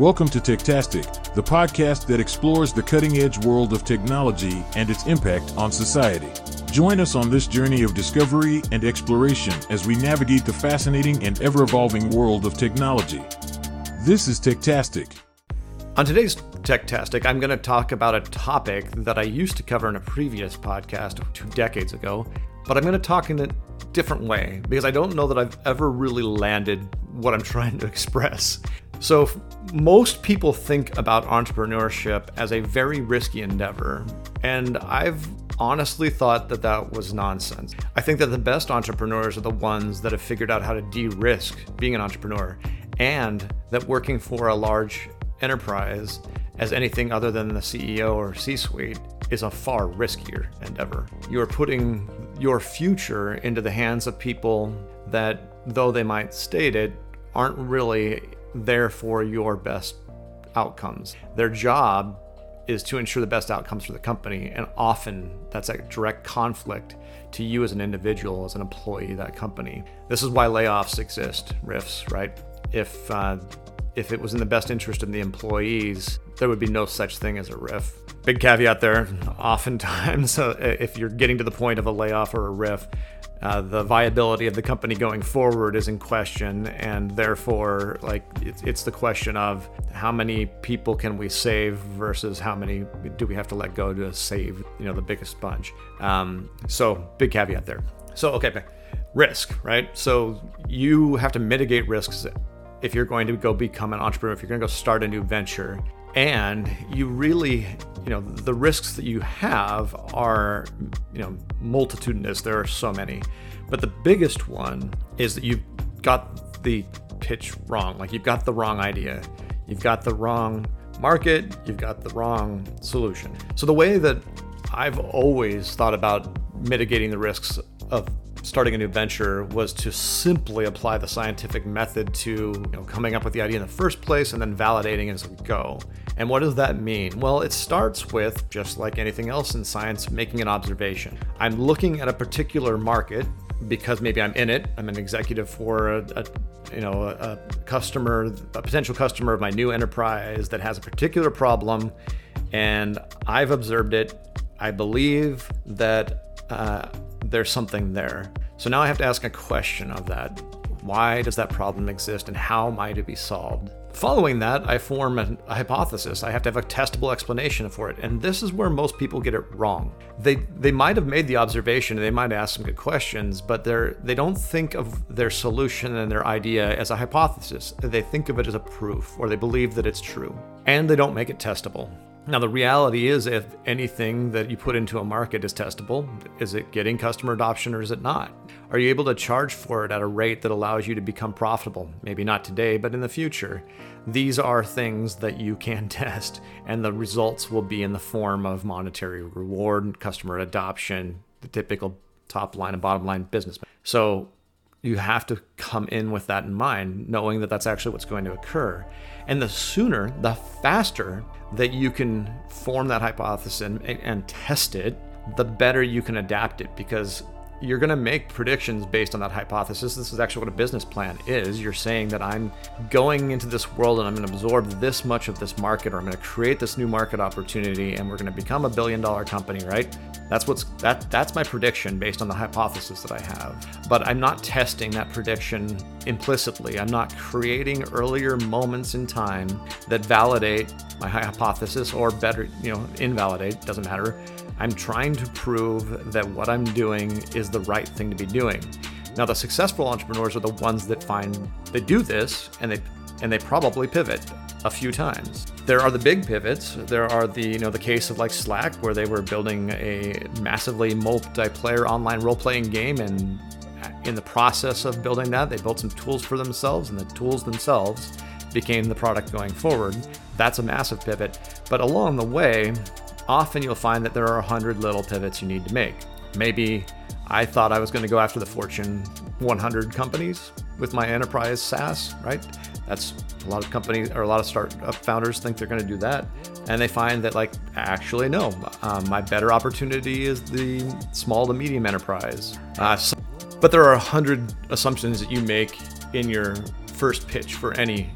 Welcome to Techtastic, the podcast that explores the cutting edge world of technology and its impact on society. Join us on this journey of discovery and exploration as we navigate the fascinating and ever evolving world of technology. This is Techtastic. On today's Techtastic, I'm going to talk about a topic that I used to cover in a previous podcast two decades ago, but I'm going to talk in a different way because I don't know that I've ever really landed what I'm trying to express. So, most people think about entrepreneurship as a very risky endeavor, and I've honestly thought that that was nonsense. I think that the best entrepreneurs are the ones that have figured out how to de risk being an entrepreneur, and that working for a large enterprise as anything other than the CEO or C suite is a far riskier endeavor. You are putting your future into the hands of people that, though they might state it, aren't really there for your best outcomes. Their job is to ensure the best outcomes for the company, and often that's a direct conflict to you as an individual, as an employee of that company. This is why layoffs exist, RIFs, right? If uh, if it was in the best interest of the employees, there would be no such thing as a RIF. Big caveat there. Oftentimes, uh, if you're getting to the point of a layoff or a RIF, uh, the viability of the company going forward is in question, and therefore, like it's, it's the question of how many people can we save versus how many do we have to let go to save, you know, the biggest bunch. Um, so, big caveat there. So, okay, risk, right? So you have to mitigate risks if you're going to go become an entrepreneur, if you're going to go start a new venture. And you really, you know, the risks that you have are, you know, multitudinous. There are so many. But the biggest one is that you've got the pitch wrong. Like you've got the wrong idea. You've got the wrong market. You've got the wrong solution. So the way that I've always thought about mitigating the risks of starting a new venture was to simply apply the scientific method to you know, coming up with the idea in the first place and then validating as we go. And what does that mean? Well, it starts with, just like anything else in science, making an observation. I'm looking at a particular market because maybe I'm in it. I'm an executive for a, a you know a, customer, a potential customer of my new enterprise that has a particular problem, and I've observed it. I believe that uh, there's something there. So now I have to ask a question of that. Why does that problem exist and how might it be solved? Following that, I form a, hypothesis. I have to have a testable explanation for it. And this is where most people get it wrong. They they might have made the observation they might ask some good questions, but they're they don't think of their solution and their idea as a hypothesis. They think of it as a proof or they believe that it's true. And they don't make it testable. Now, the reality is, if anything that you put into a market is testable, is it getting customer adoption or is it not? Are you able to charge for it at a rate that allows you to become profitable? Maybe not today, but in the future. These are things that you can test, and the results will be in the form of monetary reward, customer adoption, the typical top line and bottom line business. So, you have to come in with that in mind, knowing that that's actually what's going to occur. And the sooner, the faster that you can form that hypothesis and, and test it, the better you can adapt it because you're going to make predictions based on that hypothesis. This is actually what a business plan is. You're saying that I'm going into this world and I'm going to absorb this much of this market, or I'm going to create this new market opportunity, and we're going to become a billion dollar company, right? That's what's that. That's my prediction based on the hypothesis that I have. But I'm not testing that prediction implicitly. I'm not creating earlier moments in time that validate my hypothesis, or better, you know, invalidate. Doesn't matter I'm trying to prove that what I'm doing is the right thing to be doing. Now, the successful entrepreneurs are the ones that find they do this and they and they probably pivot a few times. There are the big pivots. There are the you know the case of like Slack where they were building a massively multiplayer online role-playing game and uh, in the process of building that they built some tools for themselves and the tools themselves became the product going forward. That's a massive pivot. But along the way, often you'll find that there are a hundred little pivots you need to make. Maybe I thought I was going to go after the Fortune 100 companies with my enterprise SaaS, right? That's a lot of companies or a lot of startup founders think they're going to do that. And they find that, like, actually, no, um, my better opportunity is the small to medium enterprise. Uh, so, but there are a hundred assumptions that you make in your first pitch for any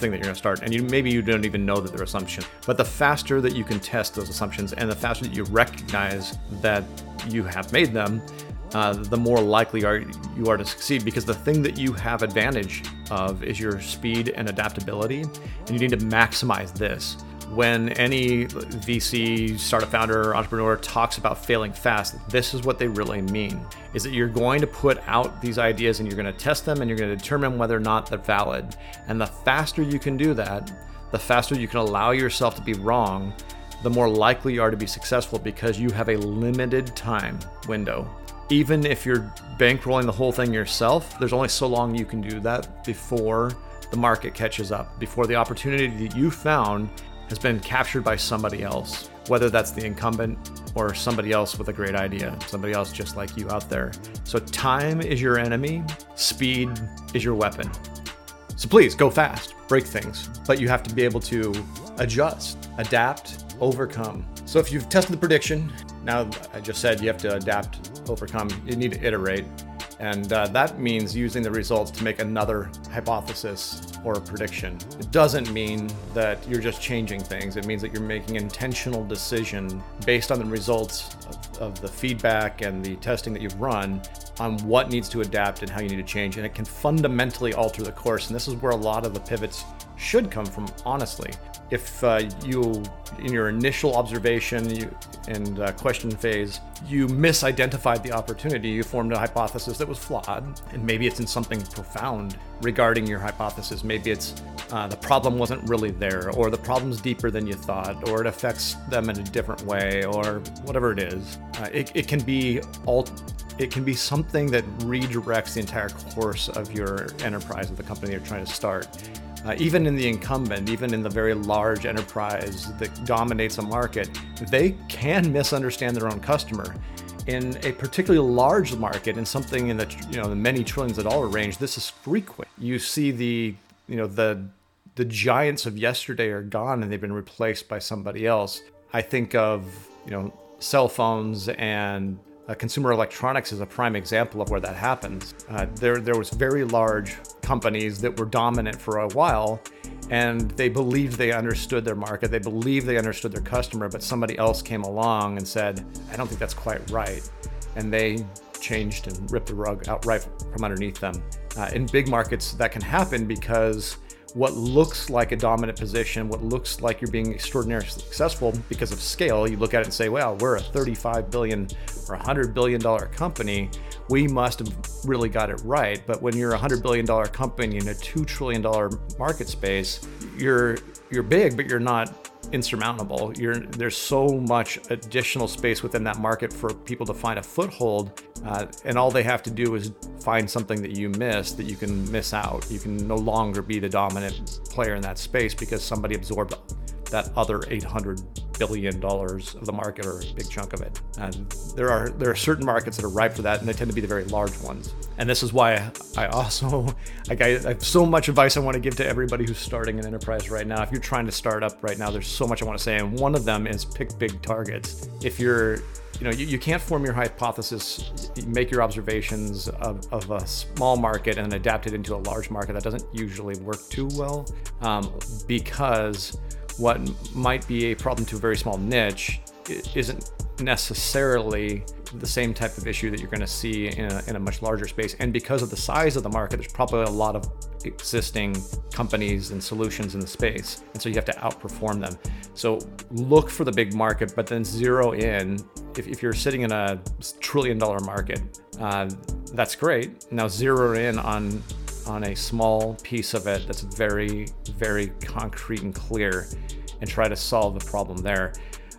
thing that you're going to start. And you maybe you don't even know that they're assumptions. But the faster that you can test those assumptions and the faster that you recognize that you have made them, uh, the more likely are you are to succeed because the thing that you have advantage of is your speed and adaptability and you need to maximize this when any VC, startup founder, entrepreneur talks about failing fast, this is what they really mean. Is that you're going to put out these ideas and you're going to test them and you're going to determine whether or not they're valid. And the faster you can do that, the faster you can allow yourself to be wrong, the more likely you are to be successful because you have a limited time window. Even if you're bankrolling the whole thing yourself, there's only so long you can do that before the market catches up, before the opportunity that you found has been captured by somebody else, whether that's the incumbent or somebody else with a great idea, somebody else just like you out there. So, time is your enemy, speed is your weapon. So, please go fast, break things, but you have to be able to adjust, adapt, overcome. So, if you've tested the prediction, now I just said you have to adapt, overcome, you need to iterate. And uh, that means using the results to make another hypothesis or a prediction. It doesn't mean that you're just changing things. It means that you're making intentional decision based on the results of, of the feedback and the testing that you've run on what needs to adapt and how you need to change. And it can fundamentally alter the course. And this is where a lot of the pivots should come from, honestly. If uh, you, in your initial observation you, and uh, question phase, you misidentified the opportunity, you formed a hypothesis that was flawed, and maybe it's in something profound regarding your hypothesis. Maybe it's uh, the problem wasn't really there, or the problem's deeper than you thought, or it affects them in a different way, or whatever it is. Uh, it, it can be all it can be something that redirects the entire course of your enterprise of the company you're trying to start. Uh, even in the incumbent, even in the very large enterprise that dominates a market, they can misunderstand their own customer. In a particularly large market, in something in the you know the many trillions of dollar range, this is frequent. You see the you know the the giants of yesterday are gone and they've been replaced by somebody else. I think of you know cell phones and uh, consumer electronics is a prime example of where that happens. Uh, there, there was very large companies that were dominant for a while, and they believed they understood their market. They believed they understood their customer, but somebody else came along and said, "I don't think that's quite right," and they changed and ripped the rug out right from underneath them. Uh, in big markets, that can happen because what looks like a dominant position, what looks like you're being extraordinarily successful because of scale, you look at it and say, well, we're a 35 billion or 100 billion dollar company. We must have really got it right. But when you're a 100 billion dollar company in a 2 trillion dollar market space, you're you're big, but you're not insurmountable. You're, there's so much additional space within that market for people to find a foothold, uh, and all they have to do is find something that you missed that you can miss out. You can no longer be the dominant player in that space because somebody absorbed that other 800 billion dollars of the market or a big chunk of it. And there are there are certain markets that are ripe for that, and they tend to be the very large ones. And this is why I also like I, have so much advice I want to give to everybody who's starting an enterprise right now. If you're trying to start up right now, there's so much I want to say, and one of them is pick big targets. If you're you know, you, you can't form your hypothesis, make your observations of, of a small market and adapt it into a large market. That doesn't usually work too well um, because what might be a problem to a very small niche isn't necessarily the same type of issue that you're going to see in a, in a, much larger space. And because of the size of the market, there's probably a lot of existing companies and solutions in the space. And so you have to outperform them. So look for the big market, but then zero in. If, if you're sitting in a trillion dollar market, uh, that's great. Now zero in on on a small piece of it that's very, very concrete and clear and try to solve the problem there.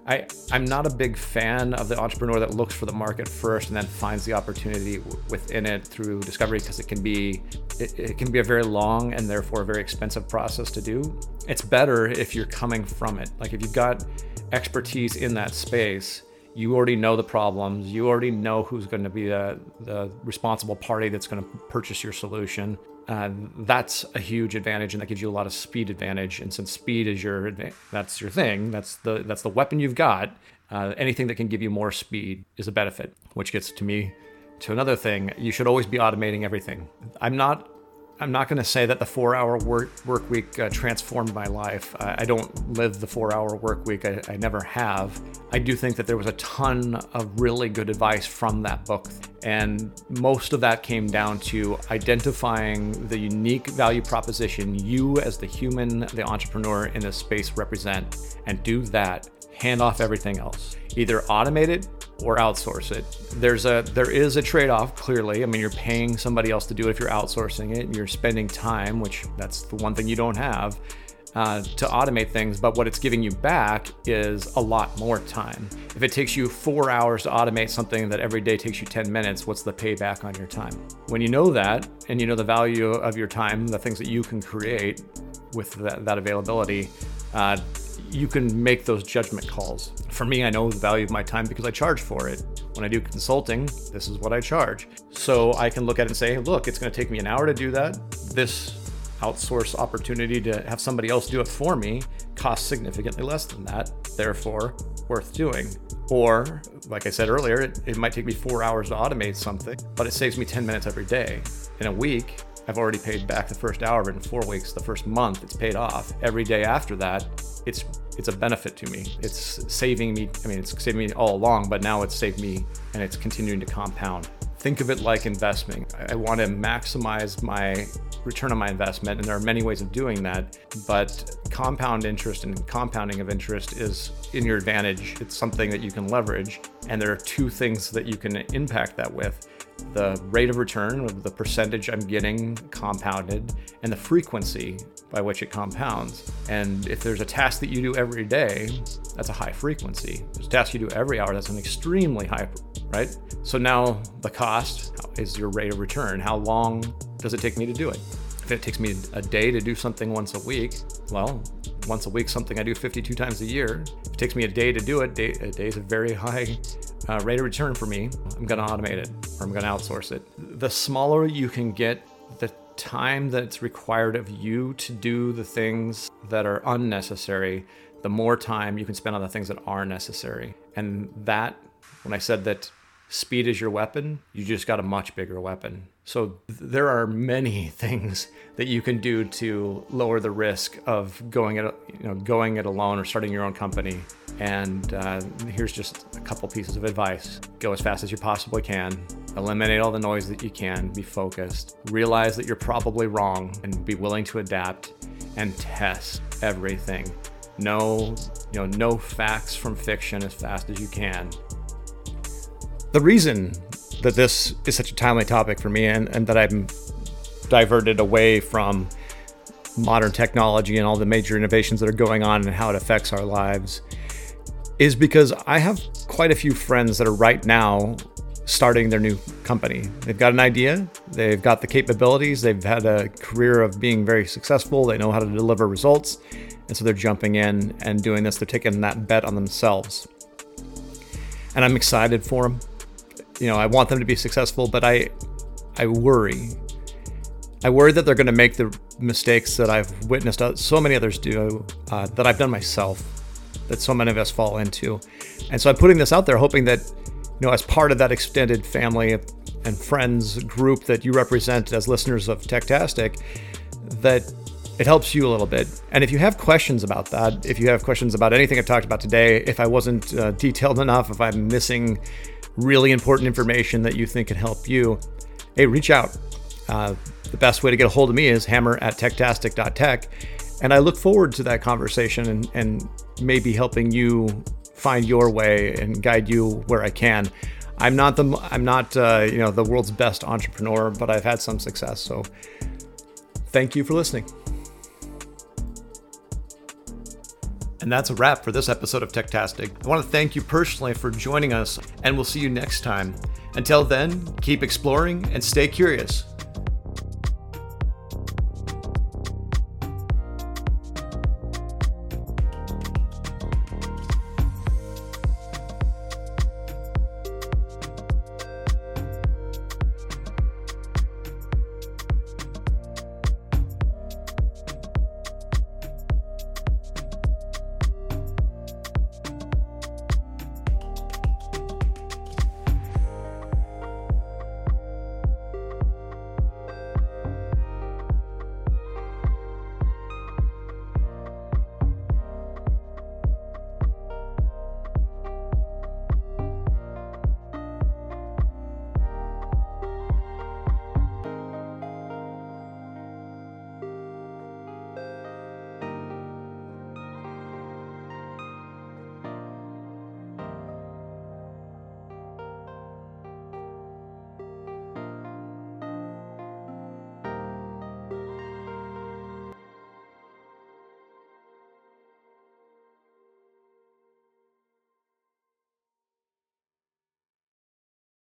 I, I'm not a big fan of the entrepreneur that looks for the market first and then finds the opportunity w- within it through discovery because it can be it, it can be a very long and therefore a very expensive process to do. It's better if you're coming from it. Like if you've got expertise in that space, you already know the problems, you already know who's going to be the, the responsible party that's going to purchase your solution. Uh, that's a huge advantage, and that gives you a lot of speed advantage. And since speed is your that's your thing, that's the that's the weapon you've got. Uh, anything that can give you more speed is a benefit. Which gets to me to another thing. You should always be automating everything. I'm not I'm not going to say that the four hour work, work week uh, transformed my life. I, don't live the four hour work week, I, I never have. I do think that there was a ton of really good advice from that book. And most of that came down to identifying the unique value proposition you, as the human, the entrepreneur in this space, represent, and do that. Hand off everything else. Either automate it or outsource it. There's a there is a trade-off clearly. I mean, you're paying somebody else to do it if you're outsourcing it. You're spending time, which that's the one thing you don't have, uh, to automate things. But what it's giving you back is a lot more time. If it takes you four hours to automate something that every day takes you 10 minutes, what's the payback on your time? When you know that and you know the value of your time, the things that you can create with that, that availability, uh, you can make those judgment calls. For me, I know the value of my time because I charge for it. When I do consulting, this is what I charge. So I can look at it and say, look, it's going to take me an hour to do that. This outsource opportunity to have somebody else do it for me costs significantly less than that, therefore, worth doing. Or, like I said earlier, it, it might take me four hours to automate something, but it saves me 10 minutes every day. In a week, I've already paid back the first hour, but in four weeks, the first month, it's paid off. Every day after that, it's it's a benefit to me. It's saving me. I mean, it's saving me all along, but now it's saved me, and it's continuing to compound. Think of it like investing. I want to maximize my return on my investment, and there are many ways of doing that. But compound interest and compounding of interest is in your advantage. It's something that you can leverage, and there are two things that you can impact that with the rate of return of the percentage I'm getting compounded and the frequency by which it compounds. And if there's a task that you do every day, that's a high frequency. If there's a task you do every hour, that's an extremely high, right? So now the cost is your rate of return. How long does it take me to do it? If it takes me a day to do something once a week, well, once a week, something I do 52 times a year. If it takes me a day to do it, day, a day is a very high uh, rate of return for me. I'm going to automate it or I'm going to outsource it. The smaller you can get the time that's required of you to do the things that are unnecessary, the more time you can spend on the things that are necessary. And that, when I said that speed is your weapon, you just got a much bigger weapon. So there are many things that you can do to lower the risk of going it, you know, going it alone or starting your own company. And uh, here's just a couple pieces of advice: go as fast as you possibly can. Eliminate all the noise that you can. Be focused. Realize that you're probably wrong, and be willing to adapt and test everything. Know, you know, know facts from fiction as fast as you can. The reason that this is such a timely topic for me and, and that I'm diverted away from modern technology and all the major innovations that are going on and how it affects our lives is because I have quite a few friends that are right now starting their new company. They've got an idea, they've got the capabilities, they've had a career of being very successful, they know how to deliver results, and so they're jumping in and doing this. They're taking that bet on themselves. And I'm excited for them you know, I want them to be successful, but I, I worry. I worry that they're going to make the mistakes that I've witnessed so many others do, uh, that I've done myself, that so many of us fall into. And so I'm putting this out there, hoping that, you know, as part of that extended family and friends group that you represent as listeners of Techtastic, that it helps you a little bit. And if you have questions about that, if you have questions about anything I've talked about today, if I wasn't uh, detailed enough, if I'm missing really important information that you think can help you, hey, reach out. Uh, the best way to get a hold of me is hammer at techtastic.tech. And I look forward to that conversation and, and maybe helping you find your way and guide you where I can. I'm not the I'm not uh, you know the world's best entrepreneur, but I've had some success. So thank you for listening. And that's a wrap for this episode of Techtastic. I want to thank you personally for joining us, and we'll see you next time. Until then, keep exploring and stay curious.